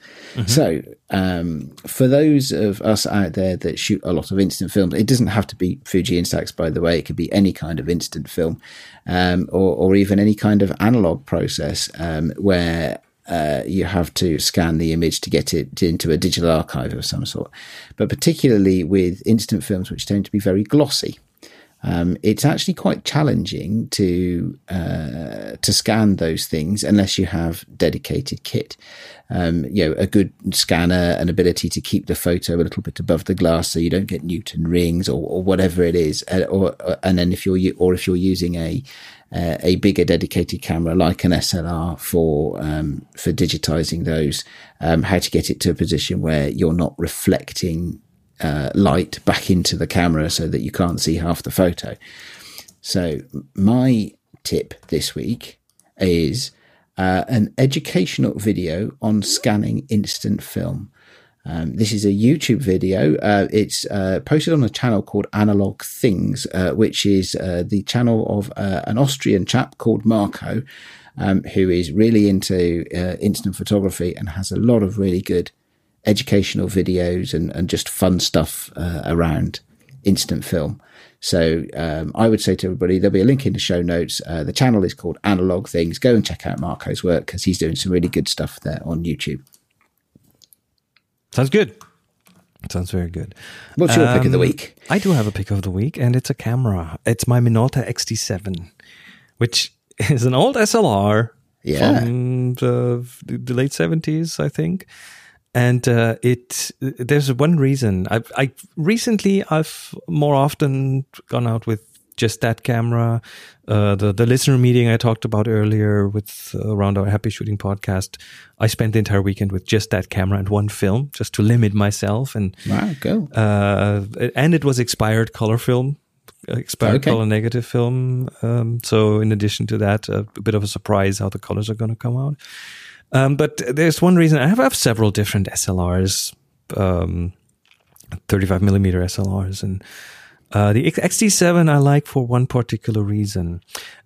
Speaker 3: So um, for those of us out there that shoot a lot of instant films, it doesn't have to be Fuji Instax, by the way. It could be any kind of instant film, um, or, or even any kind of analog process um, where uh, you have to scan the image to get it into a digital archive of some sort. But particularly with instant films, which tend to be very glossy, um, it's actually quite challenging to uh, to scan those things unless you have dedicated kit. Um, you know, a good scanner, an ability to keep the photo a little bit above the glass so you don't get Newton rings or, or whatever it is. Uh, or, or and then if you're or if you're using a uh, a bigger dedicated camera like an SLR for um, for digitizing those, um, how to get it to a position where you're not reflecting uh, light back into the camera so that you can't see half the photo. So my tip this week is uh, an educational video on scanning instant film. Um, this is a YouTube video. Uh, it's uh, posted on a channel called Analog Things, uh, which is uh, the channel of uh, an Austrian chap called Marco, um, who is really into uh, instant photography and has a lot of really good educational videos and, and just fun stuff uh, around instant film. So um, I would say to everybody, there'll be a link in the show notes. Uh, the channel is called Analog Things. Go and check out Marco's work because he's doing some really good stuff there on YouTube.
Speaker 2: Sounds good. Sounds very good.
Speaker 3: What's your pick of the
Speaker 2: Um,
Speaker 3: week?
Speaker 2: I do have a pick of the week, and it's a camera. It's my Minolta XD-7. which is an old SLR
Speaker 3: Yeah.
Speaker 2: from the, the late seventies, I think. And uh, it there's one reason. I I recently I've more often gone out with just that camera. Uh, the the listener meeting I talked about earlier with uh, around our Happy Shooting podcast. I spent the entire weekend with just that camera and one film, just to limit myself. And
Speaker 3: Wow, cool.
Speaker 2: uh, and it was expired color film, expired
Speaker 3: Okay.
Speaker 2: color negative film. Um, so in addition to that, a, bit of a surprise how the colors are going to come out. Um, but there's one reason I have, I have several different SLRs, um, 35 millimeter SLRs, and uh, the X- XD-7 I like for one particular reason,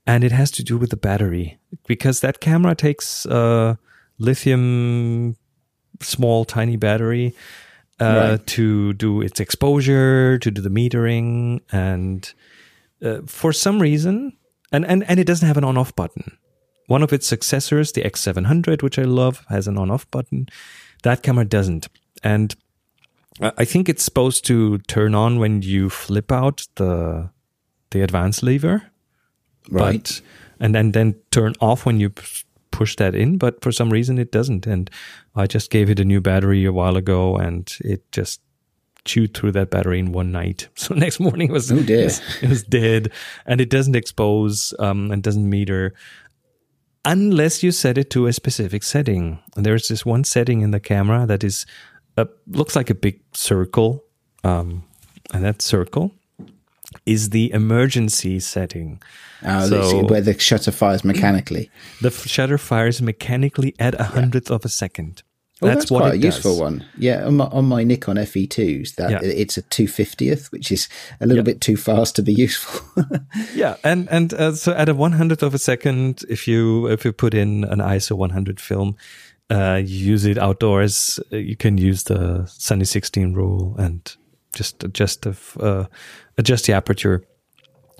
Speaker 2: and it has to do with the battery because that camera takes uh, lithium small tiny battery uh,
Speaker 3: Right.
Speaker 2: to do its exposure, to do the metering, and uh, for some reason, and, and and it doesn't have an on-off button. One of its successors, the X700, which I love, has an on-off button. That camera doesn't, and I I think it's supposed to turn on when you flip out the the advance lever,
Speaker 3: Right.
Speaker 2: but and then then turn off when you push that in. But for some reason, it doesn't. And I just gave it a new battery a while ago, and it just chewed through that battery in one night. So next morning it was
Speaker 3: Oh, dear.
Speaker 2: it was, it was dead, and it doesn't expose um, and doesn't meter unless you set it to a specific setting. And there's this one setting in the camera that is uh, looks like a big circle, um, and that circle is the emergency setting.
Speaker 3: Oh,
Speaker 2: So-
Speaker 3: where the shutter fires mechanically.
Speaker 2: The f- shutter fires mechanically at a hundredth of a second.
Speaker 3: Oh, that's,
Speaker 2: what
Speaker 3: quite a
Speaker 2: it
Speaker 3: useful one. Yeah, on my, on my Nikon FE2s, that
Speaker 2: Yeah.
Speaker 3: it's a 250th, which is a little
Speaker 2: Yeah.
Speaker 3: bit too fast to be useful.
Speaker 2: Yeah, and and uh, so at a one hundredth of a second, if you if you put in an ISO 100 film, uh, you use it outdoors. uh, You can use the Sunny 16 rule and just adjust the uh, adjust the aperture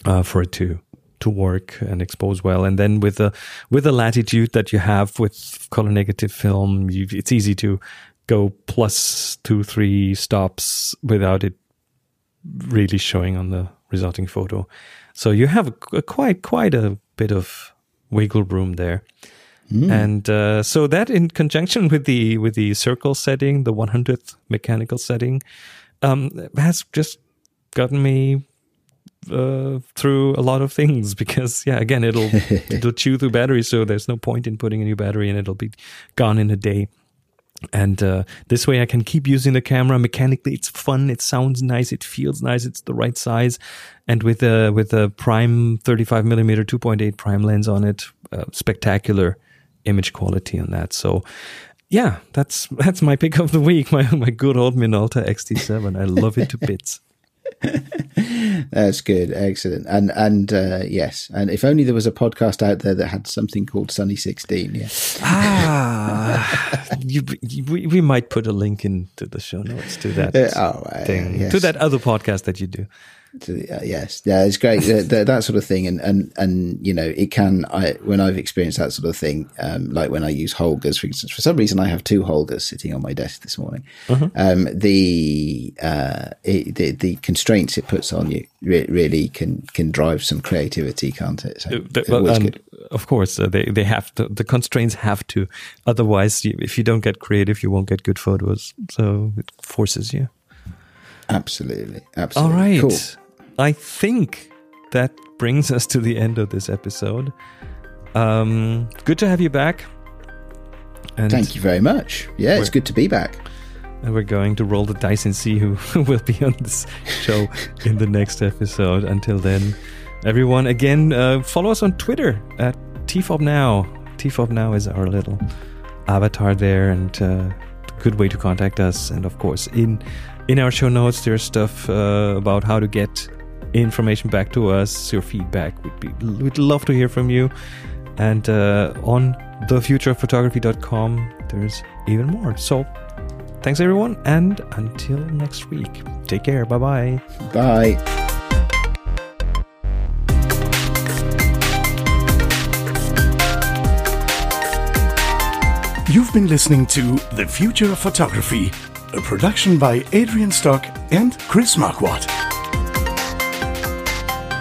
Speaker 2: uh, for it to to work and expose well. And then with the with the latitude that you have with color negative film, you, it's easy to go plus two three stops without it really showing on the resulting photo. So you have a, a quite quite a bit of wiggle room there. And uh, so that, in conjunction with the with the circle setting, the 100th mechanical setting, um, has just gotten me uh, through a lot of things because yeah again it'll it'll chew through battery so there's no point in putting a new battery and it'll be gone in a day and uh, this way I can keep using the camera mechanically. It's fun. It sounds nice. It feels nice. It's the right size, and with a with a prime 35 millimeter 2.8 prime lens on it, uh, spectacular image quality on that. So, yeah, that's that's my pick of the week. My my good old Minolta XD-7. I love it to bits.
Speaker 3: That's good, excellent, and and uh, yes, and if only there was a podcast out there that had something called Sunny Sixteen. Yeah,
Speaker 2: Ah, you, you, we, we might put a link into the show notes to that
Speaker 3: Uh, oh, uh,
Speaker 2: thing,
Speaker 3: yes.
Speaker 2: to that other podcast that you do.
Speaker 3: To the- uh, yes, yeah, it's great that, that, that sort of thing, and and and you know, it can. I when I've experienced that sort of thing, um, like when I use Holgas, for instance. For some reason, I have two Holgas sitting on my desk this morning. Um, the uh, it, the the constraints it puts on you re- really can can drive some creativity, can't it? So it's
Speaker 2: well, and. Of course, uh, they they have to. The constraints have to. Otherwise, if you don't get creative, you won't get good photos. So it forces you.
Speaker 3: Absolutely,
Speaker 2: All
Speaker 3: absolutely.
Speaker 2: right.
Speaker 3: cool.
Speaker 2: I think that brings us to the end of this episode. Um, good to have you back. And,
Speaker 3: Thank you very much. Yeah, it's good to be back.
Speaker 2: And we're going to roll the dice and see who will be on this show in the next episode. Until then, everyone, again, uh, follow us on Twitter at TFOPNow. TFOPNow is our little avatar there and uh, good way to contact us. And of course, in in our show notes, there's stuff uh, about how to get information back to us. Your feedback We'd, be we'd love to hear from you. And uh, on thefutureofphotography.com, there's even more. So Thanks, everyone, and until next week, take care. Bye bye.
Speaker 3: Bye.
Speaker 1: You've been listening to The Future of Photography, a production by Adrian Stock and Chris Marquardt.